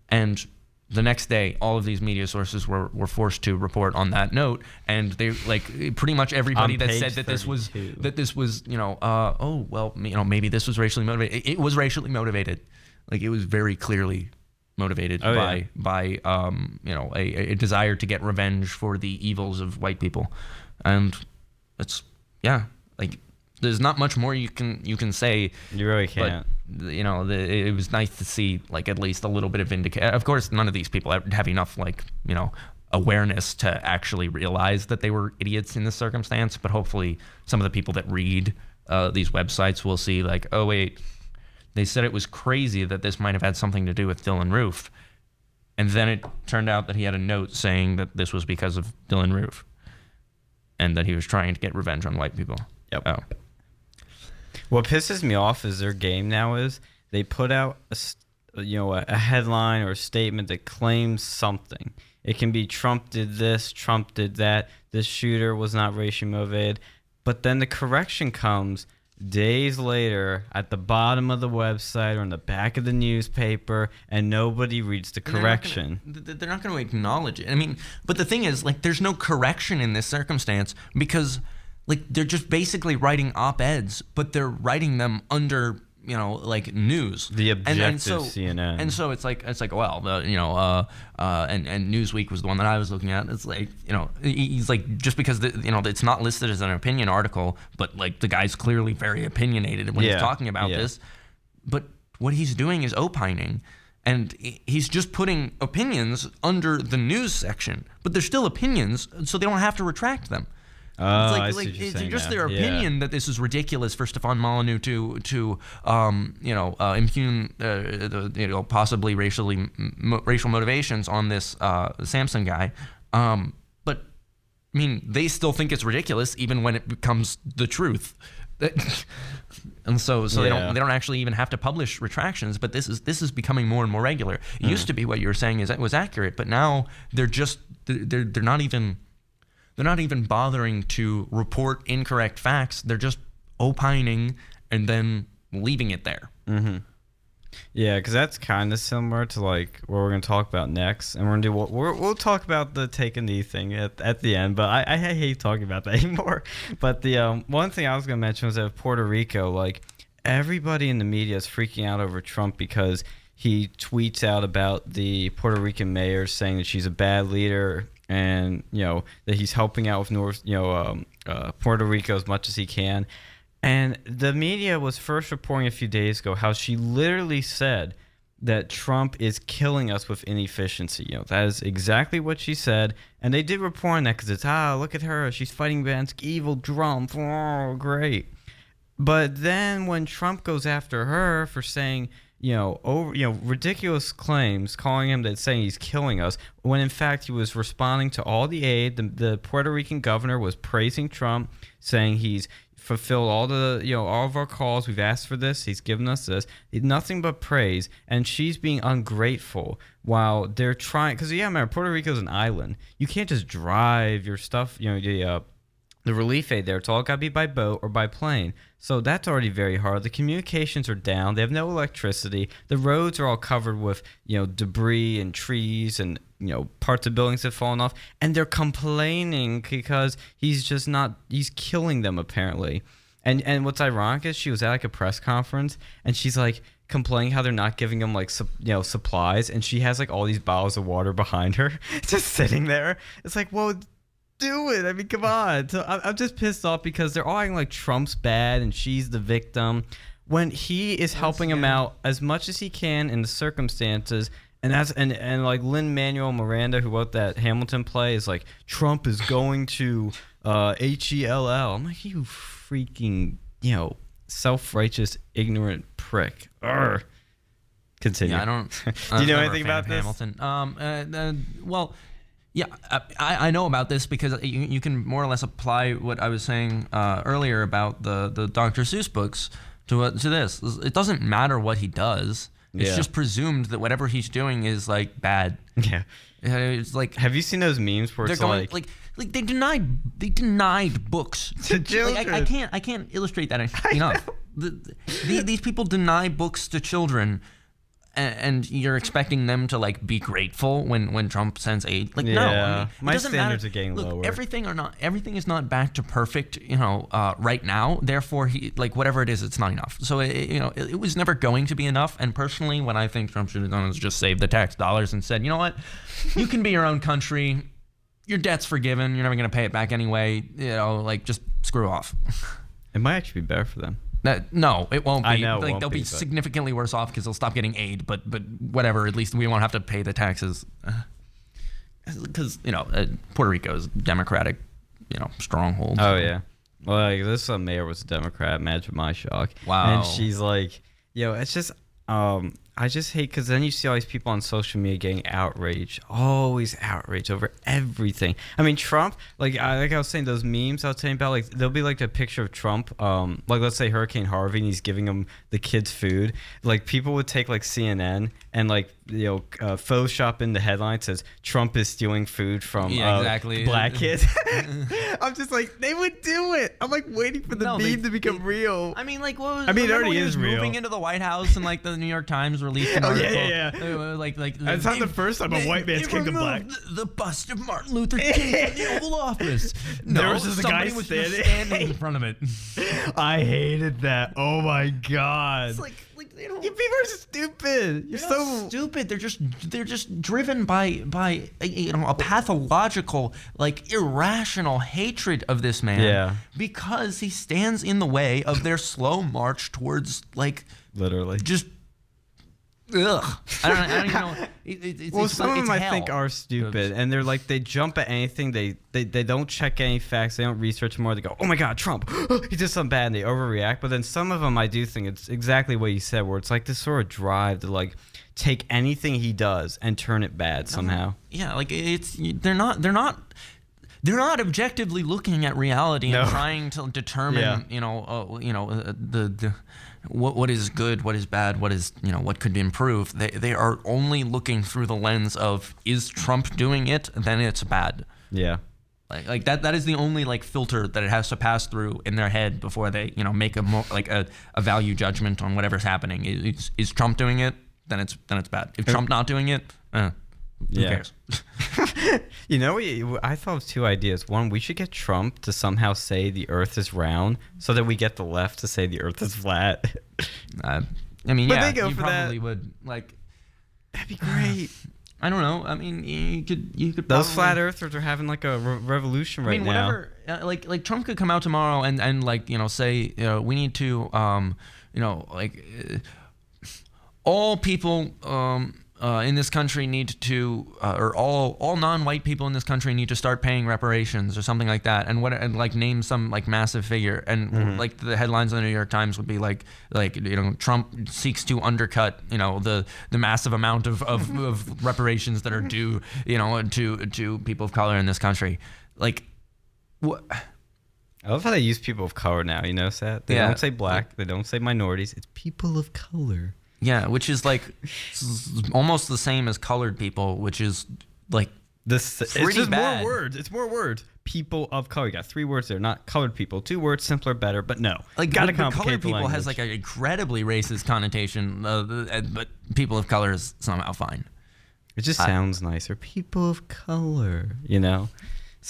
and the next day all of these media sources were, were forced to report on that note, and they like pretty much everybody that said that this was that this was you know uh, oh well you know maybe this was racially motivated. It, it was racially motivated, like it was very clearly motivated Oh, by yeah. by um, you know a, a desire to get revenge for the evils of white people, and it's yeah like there's not much more you can you can say You really can't. you know the, it was nice to see like at least a little bit of indication of course none of these people have have enough like you know awareness to actually realize that they were idiots in this circumstance but hopefully some of the people that read uh, these websites will see like oh wait they said it was crazy that this might have had something to do with Dylann Roof and then it turned out that he had a note saying that this was because of Dylann Roof and that he was trying to get revenge on white people Yep. oh What pisses me off is their game now is they put out a, you know a headline or a statement that claims something. It can be Trump did this, Trump did that. This shooter was not racially motivated, but then the correction comes days later at the bottom of the website or in the back of the newspaper, and nobody reads the correction. they're not going to acknowledge it. I mean, but the thing is, like, there's no correction in this circumstance because, like, they're just basically writing op-eds, but they're writing them under, you know, like news. The And- and objective so- CNN. And so it's like it's like well, the, you know, uh, uh, and and Newsweek was the one that I was looking at. It's like you know, he's like just because the, you know it's not listed as an opinion article, but like the guy's clearly very opinionated when Yeah, he's talking about yeah. this but what he's doing is opining and he's just putting opinions under the news section but they're still opinions so they don't have to retract them It's like, see like you're it's just now. their Yeah. opinion that this is ridiculous for Stefan Molyneux to to um, you know uh, impugn uh, the, you know possibly racially mo- racial motivations on this uh, Samson guy um, but I mean, they still think it's ridiculous even when it becomes the truth. and so so they don't they don't actually even have to publish retractions, but this is this is becoming more and more regular. It Hmm. used to be what you were saying is that was accurate, but now they're just they're they're not even they're not even bothering to report incorrect facts. They're just opining and then leaving it there. Yeah, because that's kind of similar to like what we're gonna talk about next, and we're gonna do what we're, we'll talk about the take a knee thing at, at the end. But I, I hate talking about that anymore. But the um, one thing I was gonna mention was that Puerto Rico, like everybody in the media is freaking out over Trump because he tweets out about the Puerto Rican mayor saying that she's a bad leader and you know that he's helping out with North, you know, um, uh, Puerto Rico as much as he can. And the media was first reporting a few days ago how she literally said that Trump is killing us with inefficiency. You know, that is exactly what she said. And they did report on that because it's, ah, look at her. She's fighting against evil Trump. Oh, great. But then when Trump goes after her for saying, you know, over, you know, ridiculous claims, calling him that saying he's killing us, when in fact he was responding to all the aid. The, the Puerto Rican governor was praising Trump, saying he's fulfilled all the, you know, all of our calls. We've asked for this. He's given us this. Nothing but praise, and she's being ungrateful while they're trying. Because yeah, man, Puerto Rico is an island. You can't just drive your stuff, you know, the. Uh, the relief aid there. It's all got to be by boat or by plane. So that's already very hard. The communications are down. They have no electricity. The roads are all covered with, you know, debris and trees and, you know, parts of buildings have fallen off. And they're complaining because he's just not, he's killing them apparently. And, and what's ironic is she was at like a press conference and she's like complaining how they're not giving him like su- you know supplies and she has like all these bottles of water behind her just sitting there it's like well do it. I mean, come on. So I'm, I'm just pissed off because they're all acting like Trump's bad and she's the victim when he is helping him out as much as he can in the circumstances. And as and, and like Lin Manuel Miranda, who wrote that Hamilton play, is like Trump is going to uh, H E L L. I'm like, you freaking you know self righteous ignorant prick. Urgh. Continue. Yeah, I don't. Do you know anything about this? Hamilton? Um. Uh, uh, well. Yeah, I, I know about this because you, you can more or less apply what I was saying uh, earlier about the, the Dr. Seuss books to uh, to this. It doesn't matter what he does. It's Yeah. just presumed that whatever he's doing is like bad. Yeah. Uh, It's like Have you seen those memes where it's going like, like, like they denied they denied books To Like, I, I children. can't I can't illustrate that enough. The, the, these people deny books to children, and, you're expecting them to like be grateful when when Trump sends aid. Like no, I mean, My doesn't standards matter. are getting Look, lower. Everything are not everything is not back to perfect. You know, uh, right now. Therefore, he like whatever it is, it's not enough. So it, it- you know, it, it was never going to be enough. And personally, what I think Trump should have done is just save the tax dollars and said, you know what, you can be your own country. Your debt's forgiven. You're never going to pay it back anyway. You know, like just screw off. it might actually be better for them. That, no, it won't be. I know like won't they'll be, be, significantly worse off because they'll stop getting aid. But but whatever. At least we won't have to pay the taxes. Because you know, uh, Puerto Rico is democratic. You know, stronghold. Oh yeah. Well, like this uh, mayor was a Democrat. Imagine my shock. Wow. And she's like, yo, it's just, um, I just hate because then you see all these people on social media getting outraged, always outraged over everything. I mean, Trump, like, I, like I was saying, those memes I was saying about, like, there'll be like a picture of Trump, um, like let's say Hurricane Harvey, and he's giving them the kids food. Like people would take like CNN and like you know uh, Photoshop in the headline says Trump is stealing food from Yeah, uh, exactly. black kids. I'm just like they would do it. I'm like waiting for the No, meme they- to become they- real. I mean, like, what was, I mean, it already is real. moving into the White House and like the New York Times released an Oh, yeah, article. yeah, yeah. uh, Like, like It's not the first time a white man's they kicked a black. The, bust of Martin Luther King in the Oval Office. No, There was just a guy somebody was standing- standing in front of it. I hated that. Oh my god. It's like they don't. you people are stupid. You're so stupid. They're just they're just driven by by a, you know a pathological like irrational hatred of this man. Yeah. Because he stands in the way of their slow march towards like literally. just. Ugh. I don't, I don't even know. It, it, it's, Well, it's, some of it's them I hell. think are stupid, and they're like they jump at anything. They they, they don't check any facts. They don't research more. They go, "Oh my God, Trump! he did something bad," and they overreact. But then some of them, I do think it's exactly what you said, where it's like this sort of drive to like take anything he does and turn it bad somehow. Yeah, like it's they're not they're not they're not objectively looking at reality and trying to determine Yeah. you know uh, you know uh, the the what what is good, what is bad, what is you know what could improve. They they are only looking through the lens of is Trump doing it, then it's bad. Yeah. Like, like that that is the only like filter that it has to pass through in their head before they you know make a more like a, a value judgment on whatever's happening. Is, is Trump doing it? Then it's then it's bad. If Trump not doing it, who Yeah. You know, we, I thought of two ideas. One, we should get Trump to somehow say the Earth is round, so that we get the left to say the Earth is flat. Uh, I mean, But yeah, they go you for that. probably would. Like, That'd be great. I don't know. I mean, you could you could Those probably, flat earthers are having like a re- revolution right now. I mean, whatever. Uh, like like Trump could come out tomorrow and and like you know say you know we need to um you know like uh, all people um uh, in this country need to, uh, or all all non-white people in this country need to start paying reparations or something like that, and what and like name some like massive figure, and like the headlines in the New York Times would be like like you know Trump seeks to undercut you know the the massive amount of of, of reparations that are due you know to to people of color in this country, like what. I love how they use people of color now. You know, that they Yeah. don't say black, they don't say minorities. It's people of color. Yeah, which is like almost the same as colored people, which is like This it's just bad. more words. It's more words. People of color. You got three words there, not colored people. Two words, simpler, better. But no, like gotta complicate colored people has like an incredibly racist connotation, uh, uh, but people of color is somehow fine. It just I- sounds nicer. People of color. You know,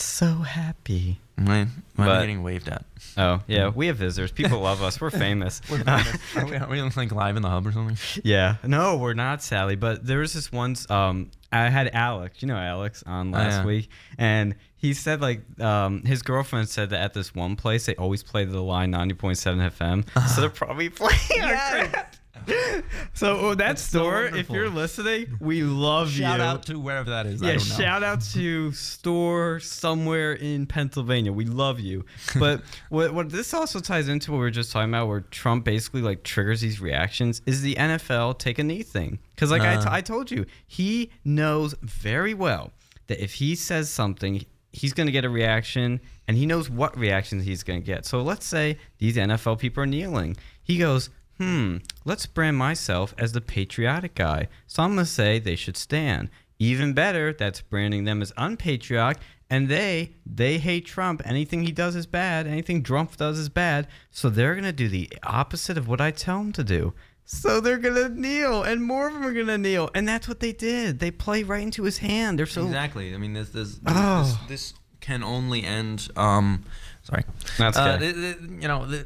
so happy. Right? Why am I getting waved at? Oh yeah, we have visitors. People love us. We're famous. are, we, are we like live in the hub or something? Yeah. No, we're not, Sally. But there was this once. Um, I had Alex. You know Alex on Oh, last yeah. week, and he said like um, his girlfriend said that at this one place they always play the line ninety point seven FM. so they're probably playing our crap. So oh, that That's so store, if you're listening, we love Shout you. Shout out to wherever that is. I yeah, don't know. shout out to store somewhere in Pennsylvania. We love you. But what what this also ties into what we were just talking about, where Trump basically like triggers these reactions, is the NFL take a knee thing. Because like I Uh. t- I told you, he knows very well that if he says something, he's going to get a reaction, and he knows what reactions he's going to get. So let's say these NFL people are kneeling. He goes. Hmm, let's brand myself as the patriotic guy. Some to say they should stand. Even better, that's branding them as unpatriotic, and they they hate Trump. Anything he does is bad. Anything Trump does is bad. So they're gonna do the opposite of what I tell them to do. So they're gonna kneel, and more of them are gonna kneel, and that's what they did. They play right into his hand. They're so Exactly. I mean, this this Oh. this, this can only end. Um, sorry. That's Uh, okay. you know, the,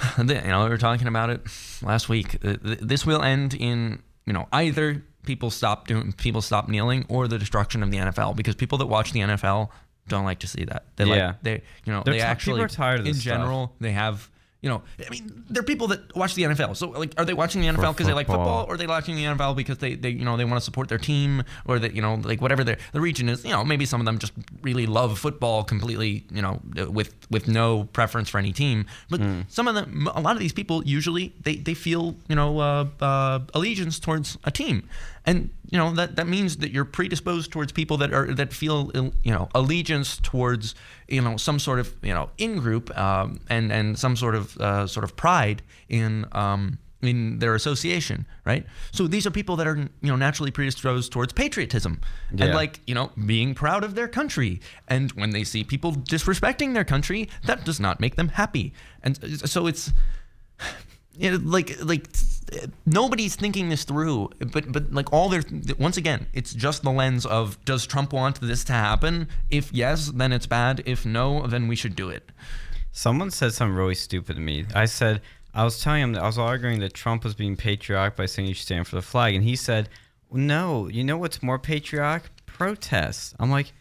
the, you know, we were talking about it last week. Uh, This will end in you know either people stop doing people stop kneeling or the destruction of the NFL because people that watch the NFL don't like to see that. They Yeah. like they you know They're they people actually are tired of in this stuff. general they have. You know, I mean, there are people that watch the NFL. So, like, are they watching the NFL because they like football. or are they watching the NFL because they, they you know, they want to support their team, or that you know, like whatever their the region is. You know, maybe some of them just really love football completely. You know, with with no preference for any team. But Hmm. some of them, a lot of these people, usually they they feel you know uh, uh, allegiance towards a team, and you know that that means that you're predisposed towards people that are that feel you know allegiance towards you know some sort of you know in group um, and and some sort of uh, sort of pride in um, in their association, right? So these are people that are you know naturally predisposed towards patriotism and like you know being proud of their country. And when they see people disrespecting their country, that does not make them happy. And so it's you know, like like nobody's thinking this through but but like all their once again it's just the lens of does trump want this to happen if yes then it's bad if no then we should do it Someone said something really stupid to me. I said I was telling him that I was arguing that Trump was being patriotic by saying you should stand for the flag, and he said, "No, you know what's more patriotic? Protests." I'm like,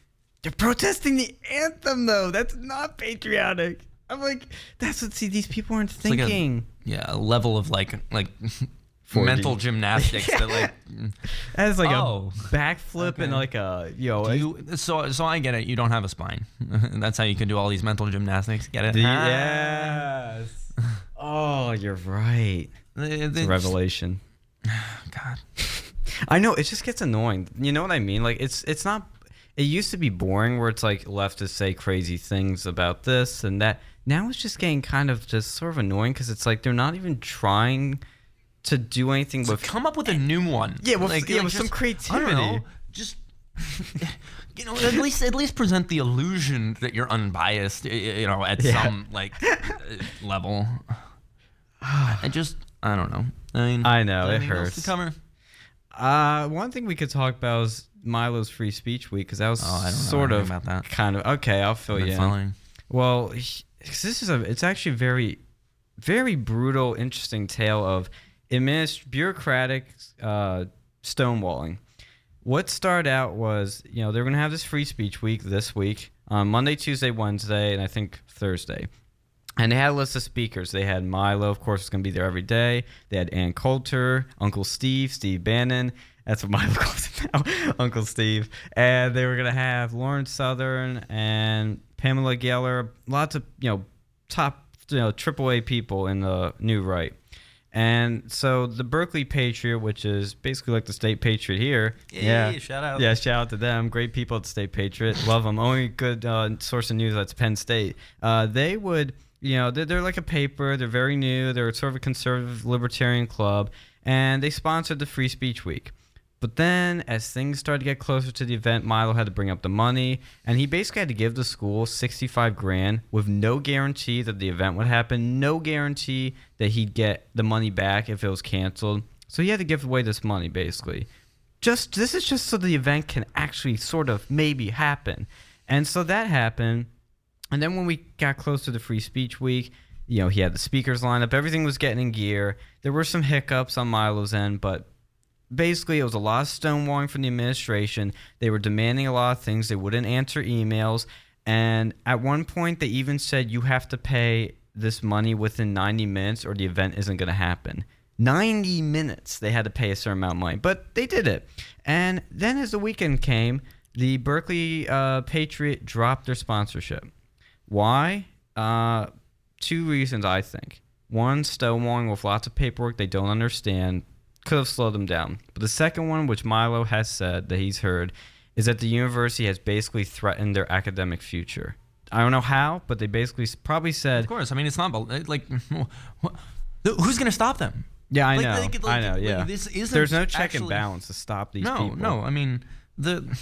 "They're protesting the anthem, though. That's not patriotic." I'm like, "That's what see these people aren't like a- thinking." Yeah a level of like like 4D. mental gymnastics that like That's like Oh. a backflip and like a yo. do you so so i get it you don't have a spine that's how you can do all these mental gymnastics get it the- Ah. yes. oh, you're right. It's revelation. god I know it just gets annoying. You know what I mean? Like it's it's not. It used to be boring where it's like leftists say crazy things about this and that. Now it's just getting kind of just sort of annoying because it's like they're not even trying to do anything So with. come up with a new one. Yeah, with- yeah, with some I don't creativity. know, just you know, at least at least present the illusion that you're unbiased. You know, at Yeah. some like uh, level. I just I don't know. I mean, I know, it hurts. Uh, one thing we could talk about is Milo's free speech week because that was Oh, I don't know sort of about that. kind of okay. I'll fill you in. following. Well, he- 'cause this is a it's actually very very brutal, interesting tale of administ- bureaucratic uh, stonewalling. What started out was, you know, they're going to have this free speech week this week on Monday, Tuesday, Wednesday, and I think Thursday. And they had a list of speakers. They had Milo, of course, was going to be there every day. They had Ann Coulter, Uncle Steve, Steve Bannon. That's what Milo calls him now, Uncle Steve. And they were going to have Lauren Southern and Pamela Geller, lots of, you know, top, you know, AAA people in the new right. And so the Berkeley Patriot, which is basically like the State Patriot here. Yay, shout out. Yeah, shout out to them. Great people at the State Patriot. Love them. Only good uh, source of news that's Penn State. Uh, they would, you know, they're, they're like a paper. They're very new. They're sort of a conservative libertarian club. And they sponsored the Free Speech Week. But then, as things started to get closer to the event, Milo had to bring up the money, and he basically had to give the school 65 grand with no guarantee that the event would happen, no guarantee that he'd get the money back if it was canceled. So he had to give away this money, basically. Just this is just so the event can actually sort of maybe happen, and so that happened. And then when we got close to the Free Speech Week, you know, he had the speakers lined up, everything was getting in gear. There were some hiccups on Milo's end, but basically it was a lot of stonewalling from the administration. They were demanding a lot of things. They wouldn't answer emails. And at one point, they even said you have to pay this money within 90 minutes or the event isn't going to happen. 90 minutes they had to pay a certain amount of money, but they did it. And then as the weekend came, the Berkeley uh, Patriot dropped their sponsorship. Why? Uh, two reasons, I think. One, stonewalling with lots of paperwork they don't understand could have slowed them down. But the second one, which Milo has said that he's heard, is that the university has basically threatened their academic future. I don't know how, but they basically probably said, Of course. I mean, it's not like who's going to stop them? "Yeah, I Like- know, like- I like- know, like, yeah." this isn't There's no check and balance to stop these no, people. no. I mean, the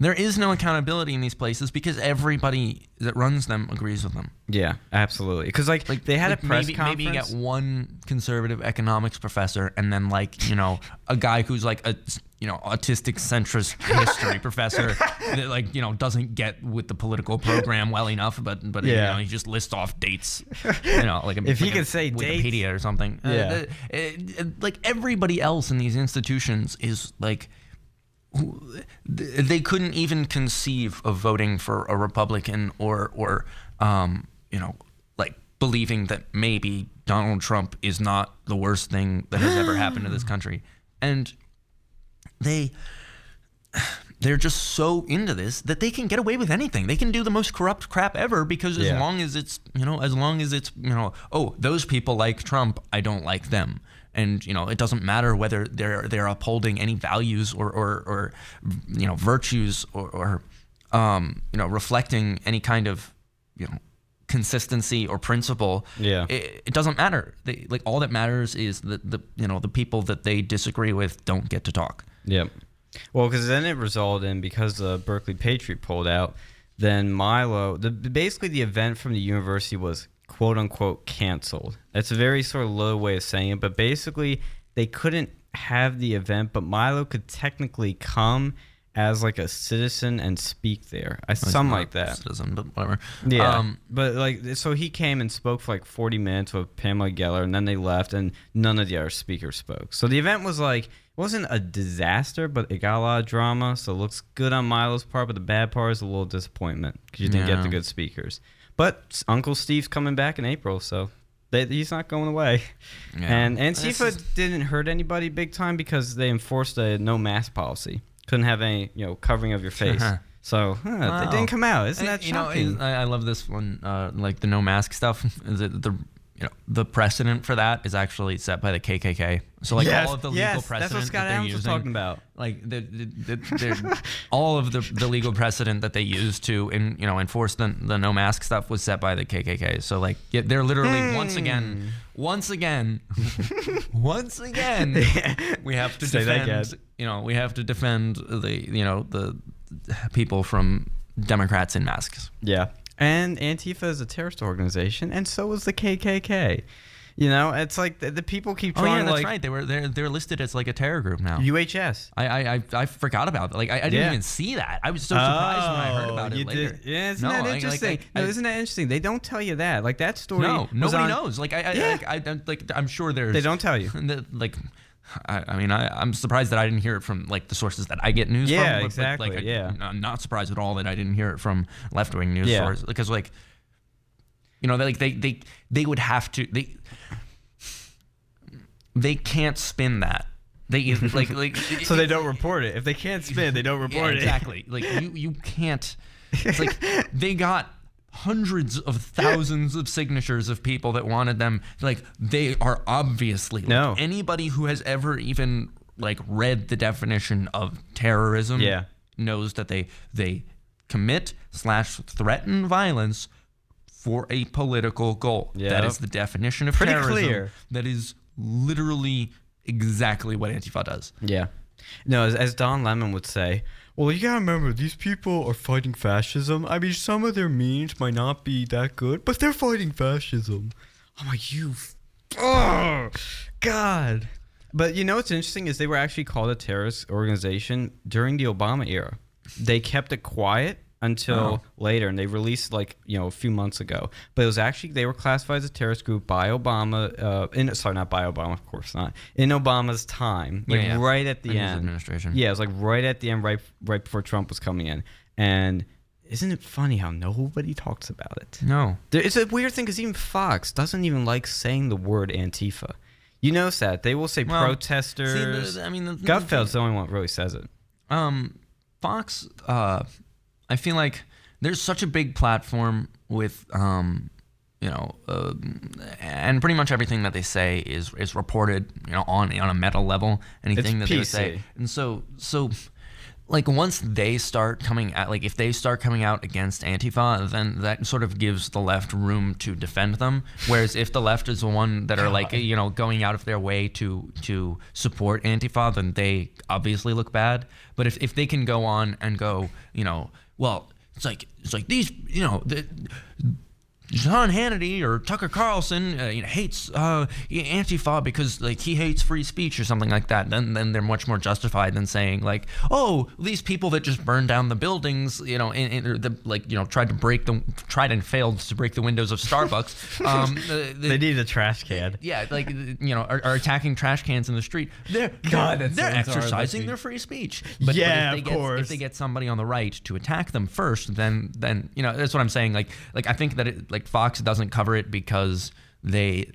there is no accountability in these places because everybody that runs them agrees with them. Yeah, absolutely. Because like, Like they had like a press maybe, conference. Maybe you get one conservative economics professor, and then like you know a guy who's like a you know autistic centrist history professor that like you know doesn't get with the political program well enough, but but you know he just lists off dates. You know, like a, If he like a could say Wikipedia dates- or something. Uh, Yeah. the- uh, uh, like everybody else in these institutions is like they couldn't even conceive of voting for a Republican or or um, you know like believing that maybe Donald Trump is not the worst thing that has ever happened to this country, and they they're just so into this that they can get away with anything. They can do the most corrupt crap ever because as Yeah. long as it's you know as long as it's you know oh those people like Trump, I don't like them. And you know it doesn't matter whether they're they're upholding any values or or, or you know virtues or, or um, you know reflecting any kind of you know consistency or principle. Yeah. it, it doesn't matter. They, like all that matters is that the you know the people that they disagree with don't get to talk. Yep. Well, because then it resulted in because the Berkeley Patriot pulled out, then Milo, the basically the event from the university was quote unquote canceled. That's a very sort of low way of saying it, but basically they couldn't have the event, but Milo could technically come as like a citizen and speak there, I, something like that. Citizen, but whatever. Yeah, Um, but like, so he came and spoke for like 40 minutes with Pamela Geller, and then they left, and none of the other speakers spoke. So the event was like, it wasn't a disaster, but it got a lot of drama. So it looks good on Milo's part, but the bad part is a little disappointment because you didn't get the good speakers. But Uncle Steve's coming back in April, so they, he's not going away. Yeah. And This Antifa is- didn't hurt anybody big time because they enforced a no mask policy. Couldn't have any, you know, covering of your face. So huh, they didn't come out. Isn't And, that you know, shocking? I, I love this one, uh, like the no mask stuff. Is it the you know the precedent for that is actually set by the KKK. So like Yes, all of the yes, legal that's precedent what Scott that they're was using, talking about. like the, the, the, all of the, the legal precedent that they used to in you know enforce the, the no mask stuff was set by the KKK. So like yeah, they're literally once Hmm. again, once again, once again, we have to Say defend. You know, we have to defend the you know the people from Democrats in masks. Yeah. And Antifa is a terrorist organization, and so is the KKK. You know, it's like the, the people keep trying. Oh yeah, that's like right. They were they're they're listed as like a terror group now. DHS. I, I I I forgot about that. Like I, I didn't Yeah. even see that. I was so surprised when I heard oh, about Oh, it you later. did- Yeah, isn't No, that like- like, interesting? I- no, isn't that interesting? They don't tell you that. Like that story. No, nobody on- knows. Like I, I, Yeah. like, I, I like I'm sure there's. They don't tell you. like, I, I mean, I, I'm surprised that I didn't hear it from like the sources that I get news Yeah, from. but, exactly, like, I, yeah. I'm not surprised at all that I didn't hear it from left wing news Yeah. sources because like, You know, they, like they they they would have to they they can't spin that. They like like So they don't report it. If they can't spin, they don't Yeah, report it. exactly. Like you you can't. It's like they got hundreds of thousands of signatures of people that wanted them. Like they are obviously like, No. anybody who has ever even like read the definition of terrorism Yeah. knows that they they commit slash threaten violence for a political goal. That Yep. is the definition of Pretty terrorism. clear. That is literally exactly what Antifa does. Yeah. No, as, as Don Lemon would say, well, you gotta remember, these people are fighting fascism. I mean, some of their means might not be that good, but they're fighting fascism. I'm like, you. Oh, God. But you know what's interesting is they were actually called a terrorist organization during the Obama era. They kept it quiet until Oh. later, and they released like you know a few months ago. But it was actually they were classified as a terrorist group by Obama. Uh, in sorry, not by Obama, of course not. In Obama's time, like Yeah, yeah. right at the In end, administration. Yeah, it was like right at the end, right right before Trump was coming in. And isn't it funny how nobody talks about it? No. There, it's a weird thing because even Fox doesn't even like saying the word Antifa. You notice that they will say Well, protesters. See, the, I mean, the, Gutfeld's the only one that really says it. Um, Fox. Uh, I feel like there's such a big platform with um, you know, uh, and pretty much everything that they say is is reported, you know, on on a meta level. Anything that they say, and so so. Like once they start coming out, like if they start coming out against Antifa, then that sort of gives the left room to defend them. Whereas if the left is the one that are like you know going out of their way to to support Antifa, then they obviously look bad. But if, if they can go on and go, you know, well, it's like it's like these, you know, the, John Hannity or Tucker Carlson uh, you know, hates uh, Antifa because like he hates free speech or something like that. Then then they're much more justified than saying like, oh, these people that just burned down the buildings, you know, and, and the, like you know tried to break the tried and failed to break the windows of Starbucks. um, the, the, They need a trash can. yeah, like you know, are, are attacking trash cans in the street. They're God, they're, they're exercising their free speech. But, Yeah, but if they of get, course. If they get somebody on the right to attack them first, then then you know that's what I'm saying. Like like I think that it, like Fox doesn't cover it because they.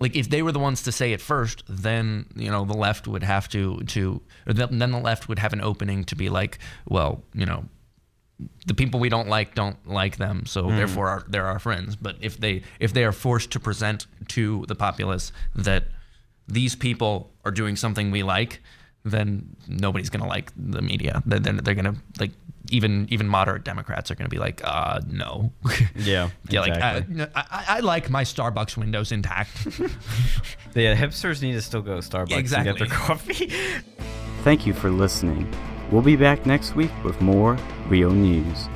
Like if they were the ones to say it first, then you know the left would have to to, or the, then the left would have an opening to be like, well, you know, the people we don't like don't like them, so Hmm. therefore are, they're our friends. But if they if they are forced to present to the populace that these people are doing something we like, then nobody's gonna like the media. They're, they're, they're gonna like even even moderate Democrats are gonna be like, uh, no. Yeah, yeah, like uh, exactly. no, I, I, I like my Starbucks windows intact. Yeah, hipsters need to still go to Starbucks and get their coffee. Thank you for listening. We'll be back next week with more Rio News.